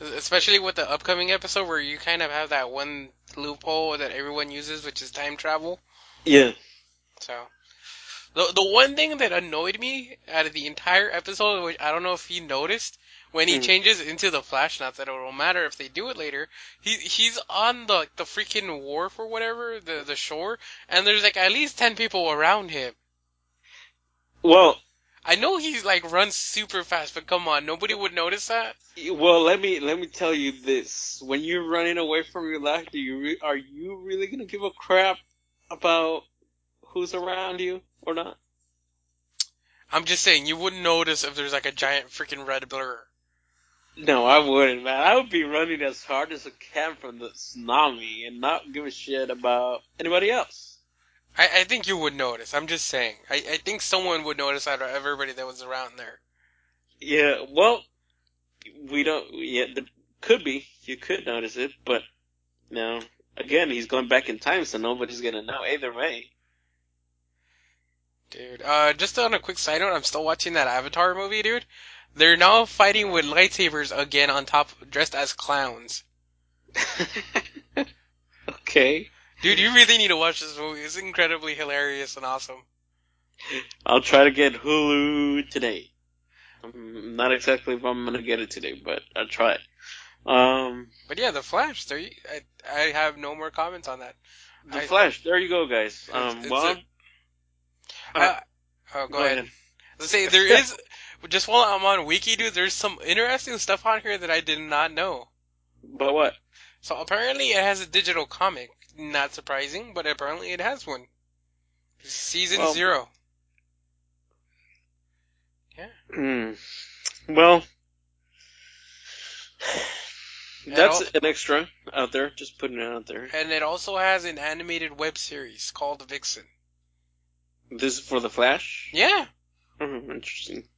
especially with the upcoming episode where you kind of have that one loophole that everyone uses, which is time travel. Yeah. So, the the one thing that annoyed me out of the entire episode, which I don't know if he noticed, when he Mm. changes into the Flash, not that it will matter if they do it later. He he's on the the freaking wharf or whatever, the the shore, and there's like at least ten people around him. Well, I know he's like runs super fast, but come on, nobody would notice that. well, let me let me tell you this: when you're running away from your life, do you re- are you really gonna give a crap about who's around you or not? I'm just saying you wouldn't notice if there's like a giant freaking red blur. No, I wouldn't, man. I would be running as hard as I can from the tsunami and not give a shit about anybody else. I, I think you would notice. I'm just saying. I, I think someone would notice out of everybody that was around there. Yeah, well, we don't. Yeah, there could be. You could notice it, but no. Again, he's going back in time, so nobody's gonna know either way. Dude, uh, just on a quick side note, I'm still watching that Avatar movie, dude. They're now fighting with lightsabers again on top, dressed as clowns. [LAUGHS] okay, Dude, you really need to watch this movie. It's incredibly hilarious and awesome. I'll try to get Hulu today. I'm not exactly if I'm gonna get it today, but I'll try. Um, But yeah, The Flash, there you, I, I have no more comments on that. the I- Flash. There you go, guys. Um, It's- it's well, a- Uh, oh, go, ahead. Let's say there is, just while I'm on Wiki, dude, there's some interesting stuff on here that I did not know. but what? So apparently it has a digital comic. Not surprising, but apparently it has one. Season Well- zero. Hmm. Well, that's al- an extra out there. Just putting it out there. And it also has an animated web series called Vixen. This is for the Flash. Yeah. Hmm, interesting.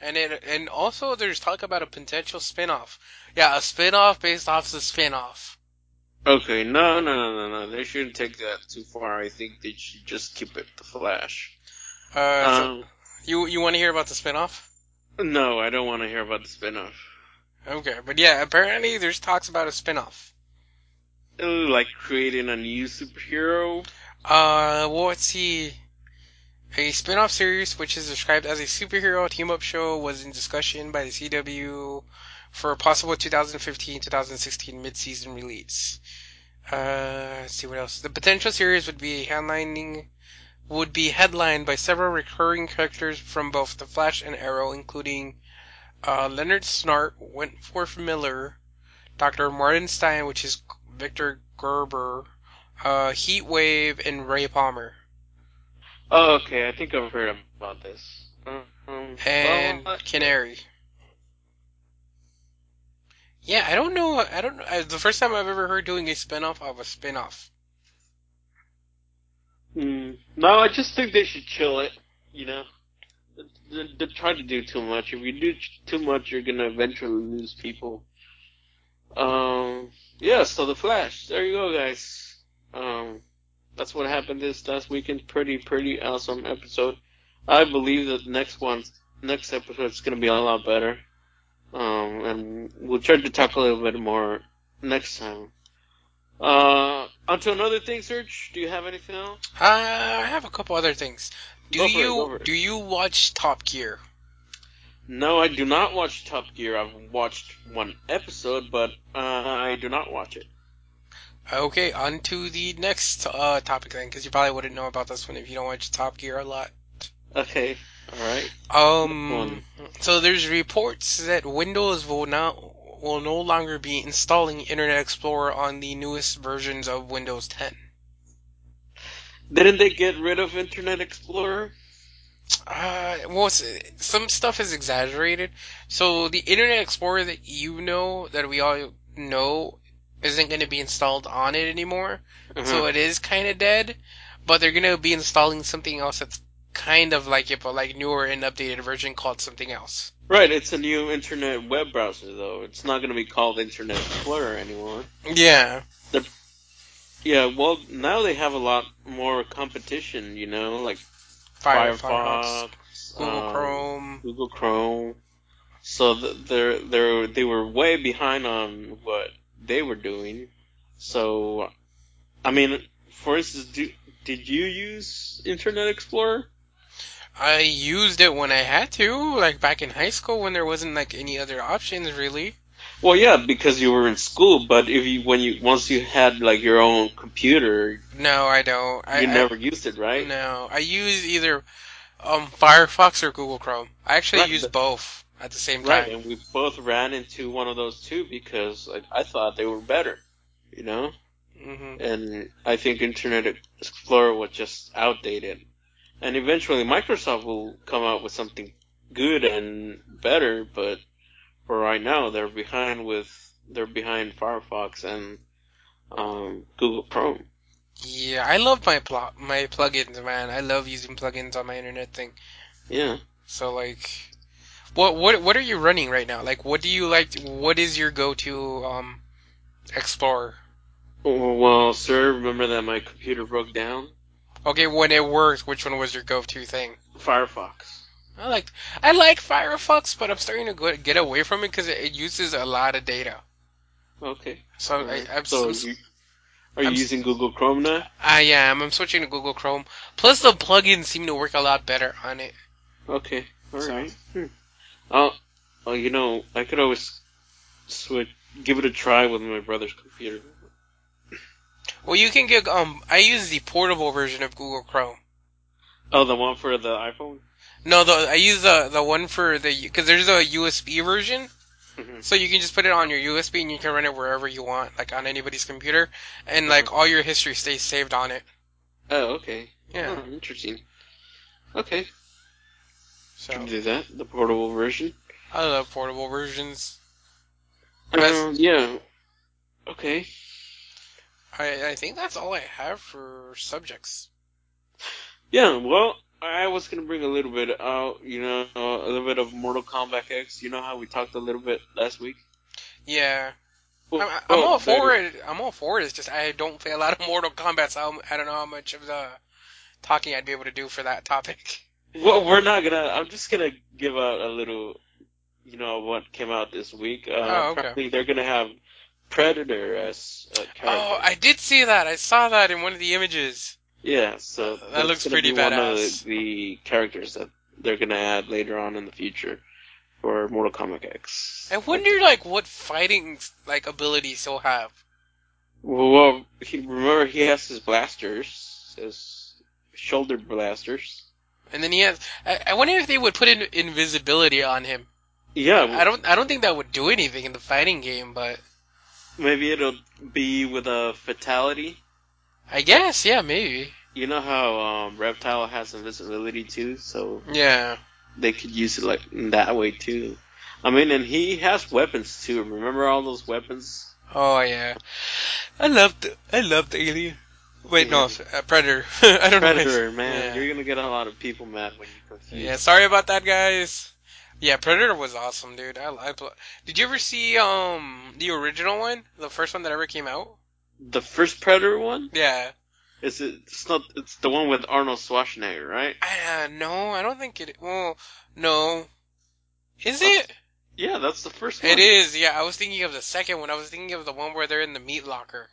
And it and also there's talk about a potential spin-off. Yeah, a spin-off based off the spin-off. Okay, no, no, no, no, no. They shouldn't take that too far. I think they should just keep it the Flash. Uh, so Um, you you want to hear about the spin-off? no, I don't want to hear about the spinoff. Okay, but yeah, apparently there's talks about a spin-off. Ooh, like creating a new superhero. Uh, well, let's see. A spin-off series, which is described as a superhero team-up show, was in discussion by the CW for a possible 2015-2016 mid-season release. Uh, let's see what else. The potential series would be headlining would be headlined by several recurring characters from both The Flash and Arrow, including uh, Leonard Snart, Wentworth Miller, Dr. Martin Stein, which is Victor Garber, uh, Heat Wave, and Ray Palmer. Oh, okay. I think I've heard about this. Um, and well, Canary. Yeah, I don't know. I don't know. The first time I've ever heard doing a spinoff of a spinoff. Mm, no, I just think they should chill it. You know, they, try to do too much. If you do too much, you're gonna eventually lose people. Um, yeah. So the Flash. There you go, guys. Um, that's what happened this last weekend. Pretty, pretty awesome episode. I believe that the next one, next episode is gonna be a lot better. Um, and we'll try to talk a little bit more next time. Uh, onto another thing, Serge. Do you have anything else? Uh, I have a couple other things. Do you it. do you watch Top Gear? No, I do not watch Top Gear. I've watched one episode, but uh, I do not watch it. Okay, on to the next uh, topic then, because you probably wouldn't know about this one if you don't watch Top Gear a lot. Okay, all right. Um, so there's reports that Windows will not will no longer be installing Internet Explorer on the newest versions of Windows 10. Didn't they get rid of Internet Explorer? Uh, well, some stuff is exaggerated. So the Internet Explorer that you know, that we all know, isn't going to be installed on it anymore. So Uh-huh. it is kind of dead. But they're going to be installing something else that's kind of like it, but like newer and updated version called something else. right, it's a new Internet web browser, though. It's not going to be called Internet Explorer anymore. Yeah. Yeah, well, now they have a lot more competition, you know, like Firefox, Firefox, Google um, Chrome. Google Chrome. So they're they're they were way behind on what they were doing. So, I mean, for instance, do, did you use Internet Explorer? I used it when I had to, like back in high school when there wasn't like any other options really. Well, yeah, because you were in school. But if you when you once you had like your own computer, No, I don't. I, you I- never used it, right? No, I use either um Firefox or Google Chrome. I actually Right, use both at the same time. Right, and we both ran into one of those too because like, I thought they were better, you know. hmm and I think Internet Explorer was just outdated. And eventually Microsoft will come out with something good and better, but for right now they're behind with they're behind Firefox and um, Google Chrome. Yeah, I love my pl- my plugins, man. I love using plugins on my internet thing. Yeah. So like, what what what are you running right now? Like, what do you like? What is your go-to um Explorer? Well, sir, remember that my computer broke down? Okay, when it works, which one was your go-to thing? Firefox. I like I like Firefox, but I'm starting to go, get away from it because it, it uses a lot of data. Okay. So Alright. I, I'm, so I'm, are you I'm using Google Chrome now? I am. I'm switching to Google Chrome. Plus, the plugins seem to work a lot better on it. Okay. All So- right. Hmm. Oh, oh, you know, I could always switch, give it a try with my brother's computer. Well, you can get um. I use the portable version of Google Chrome. Oh, the one for the iPhone. No, the I use the the one for the because there's a USB version, Mhm. so you can just put it on your USB and you can run it wherever you want, like on anybody's computer, and like all your history stays saved on it. Oh, okay. Yeah. Oh, interesting. Okay, So can do that. The portable version. I love portable versions. Um, yeah. Okay. I I think that's all I have for subjects. Yeah. Well, I was gonna bring a little bit out. You know, a little bit of Mortal Kombat X. You know how we talked a little bit last week. Yeah. Well, I'm, I'm well, all for it. I'm all for it. It's just I don't play a lot of Mortal Kombat, so I don't know how much of the talking I'd be able to do for that topic. Well, we're not gonna. I'm just gonna give out a little, you know, what came out this week. Uh, Oh, okay. Apparently, they're gonna have Predator as a oh, character. Oh, I did see that. I saw that in one of the images. yeah. So That looks pretty be one of badass. the, the characters that they're gonna add later on in the future. for Mortal Kombat X. I wonder like what fighting like abilities he'll have. Well, he, remember he has his blasters, his shoulder blasters. And then he has. I, I wonder if they would put in invisibility on him. Yeah, I don't. I don't think that would do anything in the fighting game, but maybe it'll be with a fatality. I guess yeah, maybe. You know how um, Reptile has invisibility too, so Yeah. they could use it like in that way too. I mean, and he has weapons too. Remember all those weapons? Oh yeah. I loved. I loved Alien. Wait, no, Yeah. [LAUGHS] uh, Predator. [LAUGHS] I don't know. Predator, man, Yeah. you're gonna get a lot of people mad when you confuse. Yeah, sorry about that, guys. Yeah, Predator was awesome, dude. I, I Did you ever see um the original one, the first one that ever came out? The first Predator one Yeah. is it? It's not. It's the one with Arnold Schwarzenegger, right? I, uh, no, I don't think it. Well, no. Is That's- it? Yeah, that's the first one. It is. Yeah, I was thinking of the second one. I was thinking of the one where they're in the meat locker.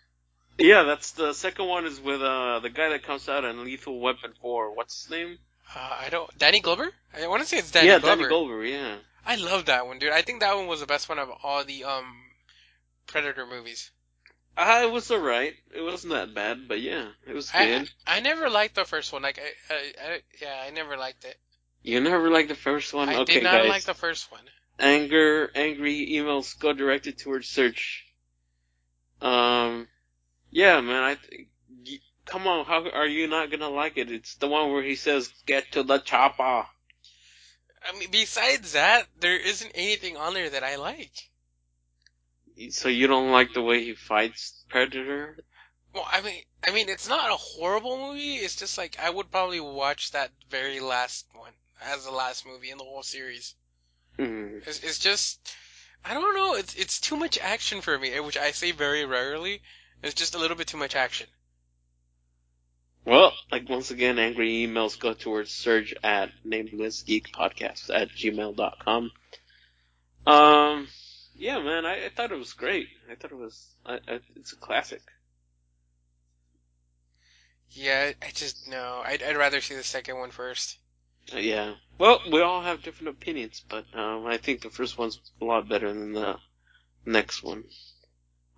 Yeah, that's the second one is with uh the guy that comes out in Lethal Weapon 4. What's his name? Uh, I don't. Danny Glover? I want to say it's Danny yeah, Glover. Danny Glover. Yeah. I love that one, dude. I think that one was the best one of all the um Predator movies. Uh, it was alright. It wasn't that bad, but yeah, it was I, good. I never liked the first one. Like I, I, I yeah, I never liked it. You never liked the first one? I okay, did not guys. like the first one. Anger, angry emails go directed towards Serge. Um, yeah, man. I think. Come on, how are you not gonna like it? It's the one where he says, "Get to the chopper." I mean, besides that, there isn't anything on there that I like. So you don't like the way he fights Predator? Well, I mean, I mean, it's not a horrible movie. It's just like I would probably watch that very last one as the last movie in the whole series. Hmm. It's, it's just, I don't know. It's it's too much action for me, which I say very rarely. It's just a little bit too much action. Well, like once again, angry emails go towards Serge at namelessgeekpodcast at gmail.com. Um, yeah, man, I, I thought it was great. I thought it was, I, I, it's a classic. Yeah, I just no. I'd I'd rather see the second one first. Uh, yeah. Well, we all have different opinions, but um, I think the first one's a lot better than the next one.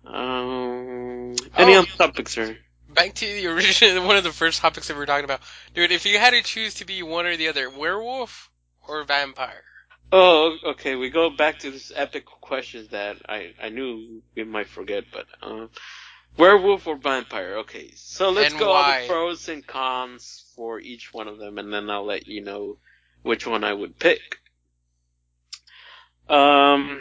Um, any Oh. other topics, sir? Back to the original, [LAUGHS] one of the first topics that we were talking about, dude. If you had to choose to be one or the other, werewolf or vampire? Oh, okay. We go back to this epic questions that I I knew we might forget, but um, werewolf or vampire? Okay, so let's And go all the pros and cons for each one of them, and then I'll let you know which one I would pick. Um,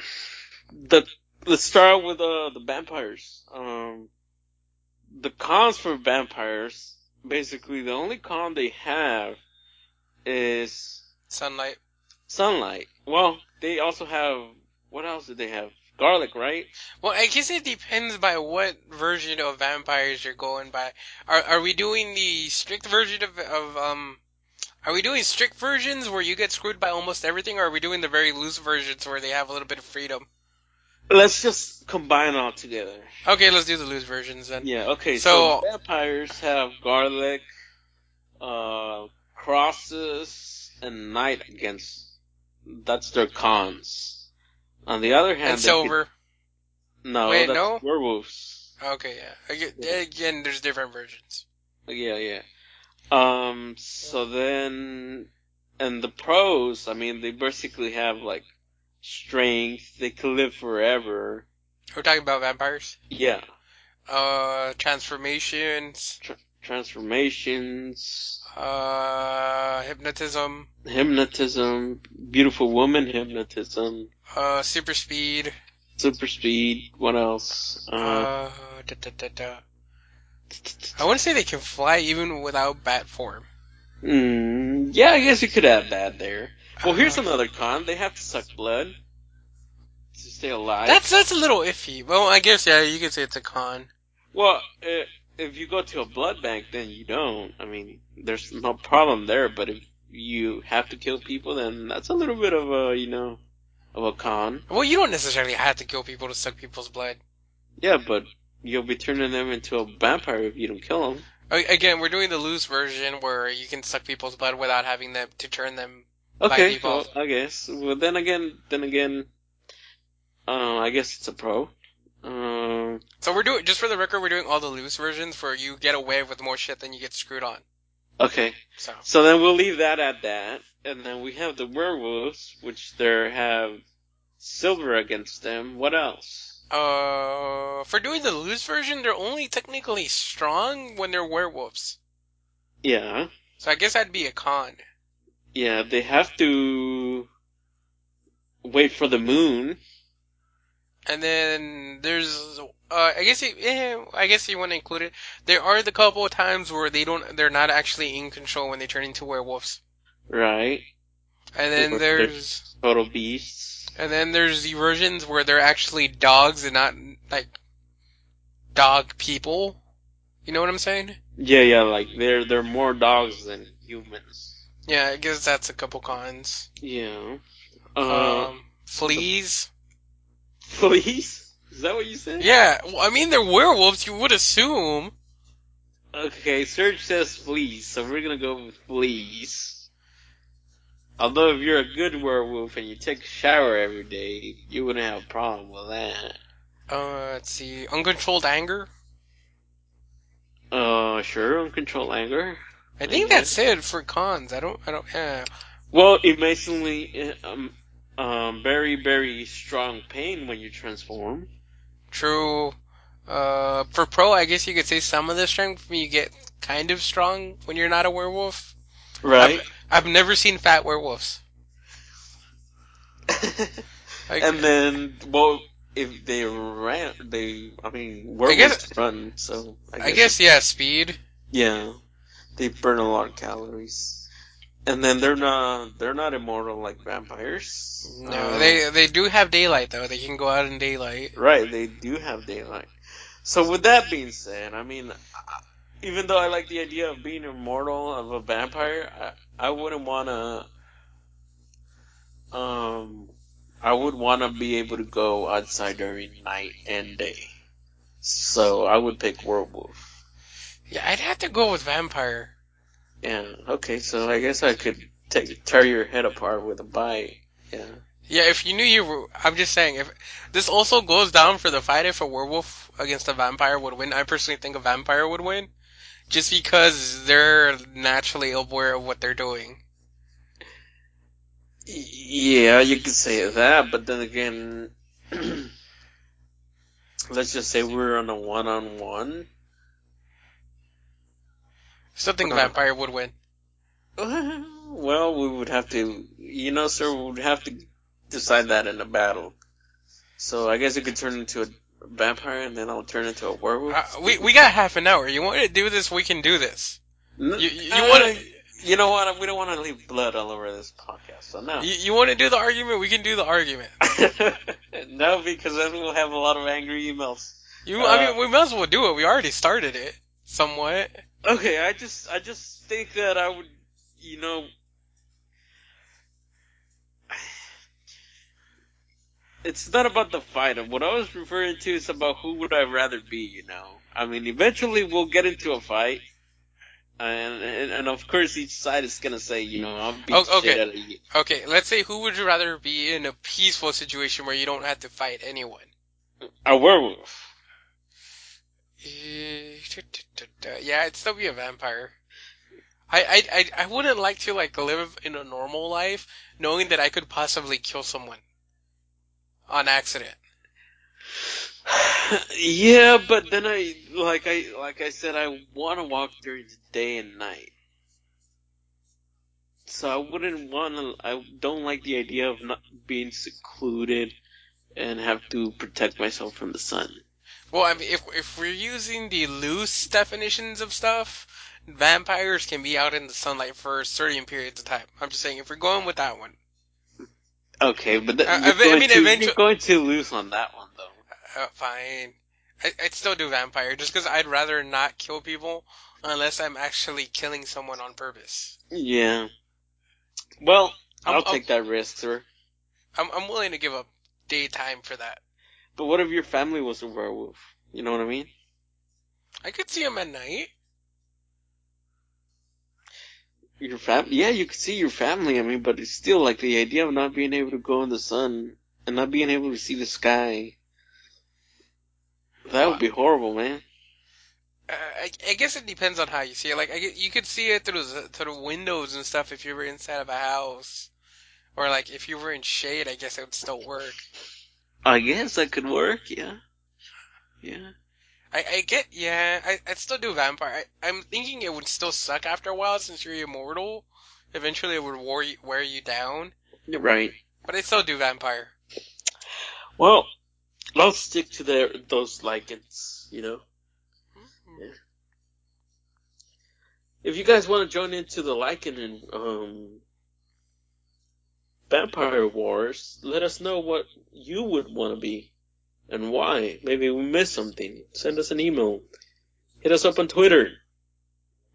the let's start with uh the vampires. Um, the cons for vampires, basically, the only con they have is Sunlight. sunlight. Well, they also have what else do they have? Garlic, right? Well, I guess it depends by what version of vampires you're going by. Are are we doing the strict version of of um? Are we doing strict versions where you get screwed by almost everything, or are we doing the very loose versions where they have a little bit of freedom? Let's just combine all together. Okay, let's do the loose versions then. Yeah, okay, so, So- vampires have garlic, uh, crosses, and night against. That's their cons. On the other hand, And silver. could- no, Wait, no? werewolves. Okay, yeah. Again, Yeah. again, there's different versions. Yeah, yeah. Um, so then, and the pros, I mean, they basically have like strength, they can live forever. We're talking about vampires. Yeah. Uh, transformations. Transformations, Uh, hypnotism. hypnotism, beautiful woman hypnotism, Uh, super speed. super speed, what else? Uh, Uh, da, da, da, da. I want to say they can fly even without bat form. mm, yeah, I guess you could add that there. Well, here's another con. They have to suck blood to stay alive. That's that's a little iffy. Well, I guess yeah, you could say it's a con. Well, if you go to a blood bank, then you don't. I mean, there's no problem there. But if you have to kill people, then that's a little bit of a, you know, of a con. Well, you don't necessarily have to kill people to suck people's blood. Yeah, but you'll be turning them into a vampire if you don't kill them. Again, we're doing the loose version where you can suck people's blood without having them to turn them Okay, well, I guess. Well, then again, then again, uh, I guess it's a pro. Um, So we're doing just for the record, we're doing all the loose versions where you get away with more shit than you get screwed on. okay, So so then we'll leave that at that, and then we have the werewolves, which there have silver against them. What else? uh, for doing the loose version, they're only technically strong when they're werewolves. Yeah, So I guess that'd be a con. Yeah, they have to wait for the moon. And then there's, uh, I guess, you, yeah, I guess you want to include it. There are the couple of times where they don't, they're not actually in control when they turn into werewolves. Right, And then there's, total beasts. and then there's the versions where they're actually dogs and not like dog people. You know what I'm saying? Yeah, yeah, like they're they're more dogs than humans. Yeah, I guess that's a couple cons. Yeah. Uh, Um, fleas. fleas? Is that what you said? Yeah, well, I mean they're werewolves. You would assume. Okay, Serge says fleas, so we're gonna go with fleas. Although if you're a good werewolf and you take a shower every day, you wouldn't have a problem with that. Uh, let's see, uncontrolled anger. Uh, sure, uncontrolled anger. I think that's it for cons. I don't. I don't. Yeah. Well, emotionally, um, um, very, very strong pain when you transform. True. Uh, for pro, I guess you could say some of the strength you get kind of strong when you're not a werewolf. Right. I've never seen fat werewolves. [LAUGHS] Like, and then, well, if they ran, they, I mean, werewolves guess- run, so I guess, I guess yeah, speed. yeah, they burn a lot of calories. And then they're not, they're not immortal like vampires. No, Uh, they they do have daylight though. They can go out in daylight. Right, they do have daylight. So with that being said, I mean, even though I like the idea of being immortal of a vampire, I, I wouldn't want to. Um, I would want to be able to go outside during night and day. So I would pick werewolf. Yeah, I'd have to go with vampire. Yeah. Okay. So I guess I could take tear your head apart with a bite. Yeah. Yeah, if you knew you were, I'm just saying, if this also goes down for the fight if a werewolf against a vampire would win, I personally think a vampire would win, just because they're naturally aware of what they're doing. Yeah, you could say that, but then again, [CLEARS THROAT] let's just say we're on a one-on-one. Still think Uh. vampire would win. [LAUGHS] Well, we would have to, you know, sir, we would have to decide that in a battle. So I guess it could turn into a vampire, and then I'll turn into a werewolf. Uh, we we got half an hour. You want to do this? We can do this. N- You you, uh, want to You know what? We don't want to leave blood all over this podcast, so no. you, you want to do the argument? We can do the argument. [LAUGHS] no, because then we'll have a lot of angry emails. You, I Uh, mean, we might as well do it. We already started it somewhat. Okay, I just I just think that I would, you know, it's not about the fight. What I was referring to is about who would I rather be. You know, I mean, eventually we'll get into a fight, and and, and of course each side is gonna say, you know, I'll beat Oh, the shit okay. out of you. Okay, let's say who would you rather be in a peaceful situation where you don't have to fight anyone? A werewolf. Eh, Yeah, I'd still be a vampire. I, I, I, wouldn't like to like live in a normal life knowing that I could possibly kill someone on accident. [SIGHS] yeah, but then I like I like I said I want to walk during the day and night. So I wouldn't want to. I don't like the idea of not being secluded and have to protect myself from the sun. Well, I mean, if if we're using the loose definitions of stuff, vampires can be out in the sunlight for certain periods of time. I'm just saying, if we're going with that one, Okay, but th- Uh, you're, I mean- I going mean, too, eventually- you're going too loose on that one, though. uh, fine. I, I'd still do vampire, just because I'd rather not kill people unless I'm actually killing someone on purpose. Yeah. Well, I'm- I'll I'm- take that risk, sir. I'm I'm willing to give up daytime for that. But what if your family was a werewolf? You know what I mean? I could see him at night. Your family, yeah, you could see your family. I mean, but it's still like the idea of not being able to go in the sun and not being able to see the sky. That would be horrible, man. Uh, I, I guess it depends on how you see it. Like, I, you could see it through the, through the windows and stuff if you were inside of a house. Or, like, if you were in shade, I guess it would still work. I guess that could work. Yeah, yeah. I, I get, yeah, I, I'd still do vampire. I, I'm thinking it would still suck after a while since you're immortal. Eventually it would wear you, wear you down. You're right. But I'd still do vampire. Well, I'll stick to their those lycans. You know, if you guys want to join into the lycan and um, vampire wars, let us know what you would want to be and why. Maybe we missed something. Send us an email. Hit us up on Twitter,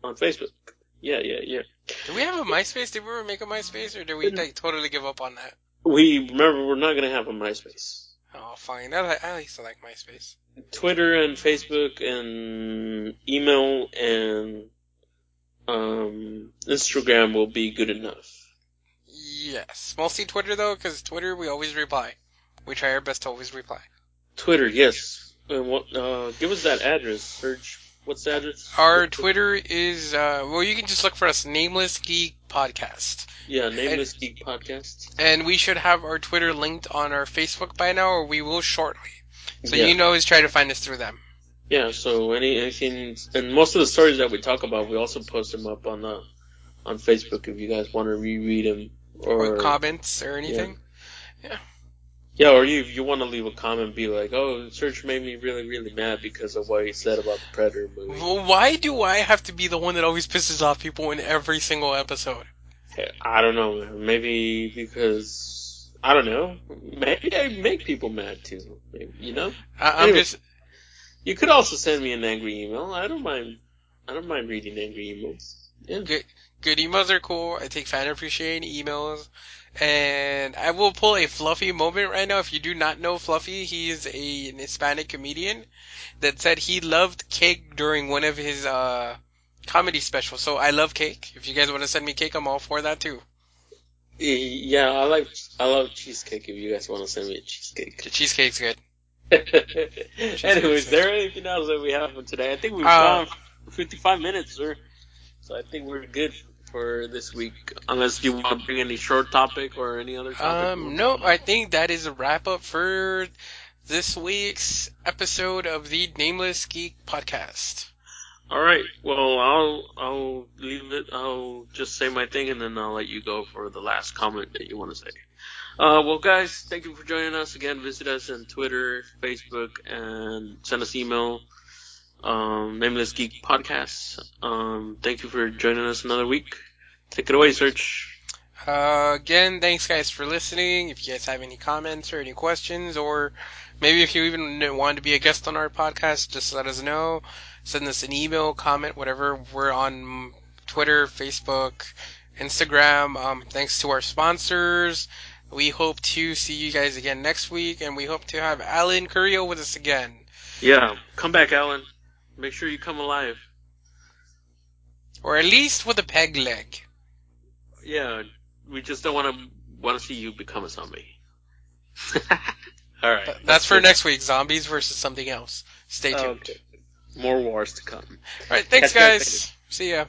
on Facebook. Yeah, yeah, yeah. Do we have a MySpace? Did we ever make a MySpace, or did we like totally give up on that? We remember we're not gonna have a MySpace. Oh, fine. I, I used to like MySpace. Twitter and Facebook and email and um, Instagram will be good enough. Yes, mostly Twitter though, because Twitter we always reply. We try our best to always reply. Twitter, yes. And what? Uh, give us that address. Serge. What's the address? Our Twitter is uh, well, you can just look for us, Nameless Geek Podcast, Yeah, Nameless Geek Podcast. and we should have our Twitter linked on our Facebook by now, or we will shortly. So yeah. you can always try to find us through them. Yeah. So any anything, and most of the stories that we talk about, we also post them up on uh, on Facebook if you guys want to reread them Or, or comments or anything. yeah, Yeah, or you you want to leave a comment, be like, oh, Serge made me really really mad because of what he said about the Predator movie. Well, why do I have to be the one that always pisses off people in every single episode? I don't know. Maybe because I don't know. Maybe I make people mad too. Maybe, you know. I, I'm Anyway. just You could also send me an angry email. I don't mind. I don't mind reading angry emails. Yeah. good. Good emails are cool. I take fan appreciating emails. And I will pull a Fluffy moment right now. If you do not know Fluffy, he is a, an Hispanic comedian that said he loved cake during one of his uh, comedy specials. So I love cake. If you guys want to send me cake, I'm all for that too. Yeah, I like. I love cheesecake. If you guys want to send me a cheesecake. The cheesecake's good. [LAUGHS] Anyways, is there anything else that we have for today? I think we've Uh, gone 55 minutes, sir. So I think we're good for this week. Unless you want to bring any short topic or any other topic. Um, no, I think that is a wrap up for this week's episode of the Nameless Geek podcast. All right. Well, I'll I'll leave it. I'll just say my thing, and then I'll let you go for the last comment that you want to say. Uh, well, guys, thank you for joining us again. Visit us on Twitter, Facebook, and send us email. Um, Nameless Geek Podcast. Um, thank you for joining us another week. Take it away, Serge. Uh, again, thanks guys for listening. If you guys have any comments or any questions, or maybe if you even want to be a guest on our podcast, just let us know. Send us an email, comment, whatever. We're on Twitter, Facebook, Instagram. Um, thanks to our sponsors. We hope to see you guys again next week, and we hope to have Alan Curio with us again. Yeah, come back, Alan. Make sure you come alive. Or at least with a peg leg. Yeah, we just don't want to want to see you become a zombie. [LAUGHS] All right. Th- That's for it. next week. Zombies versus something else. Stay tuned. Okay. More wars to come. Alright, thanks Catch guys guys. See ya.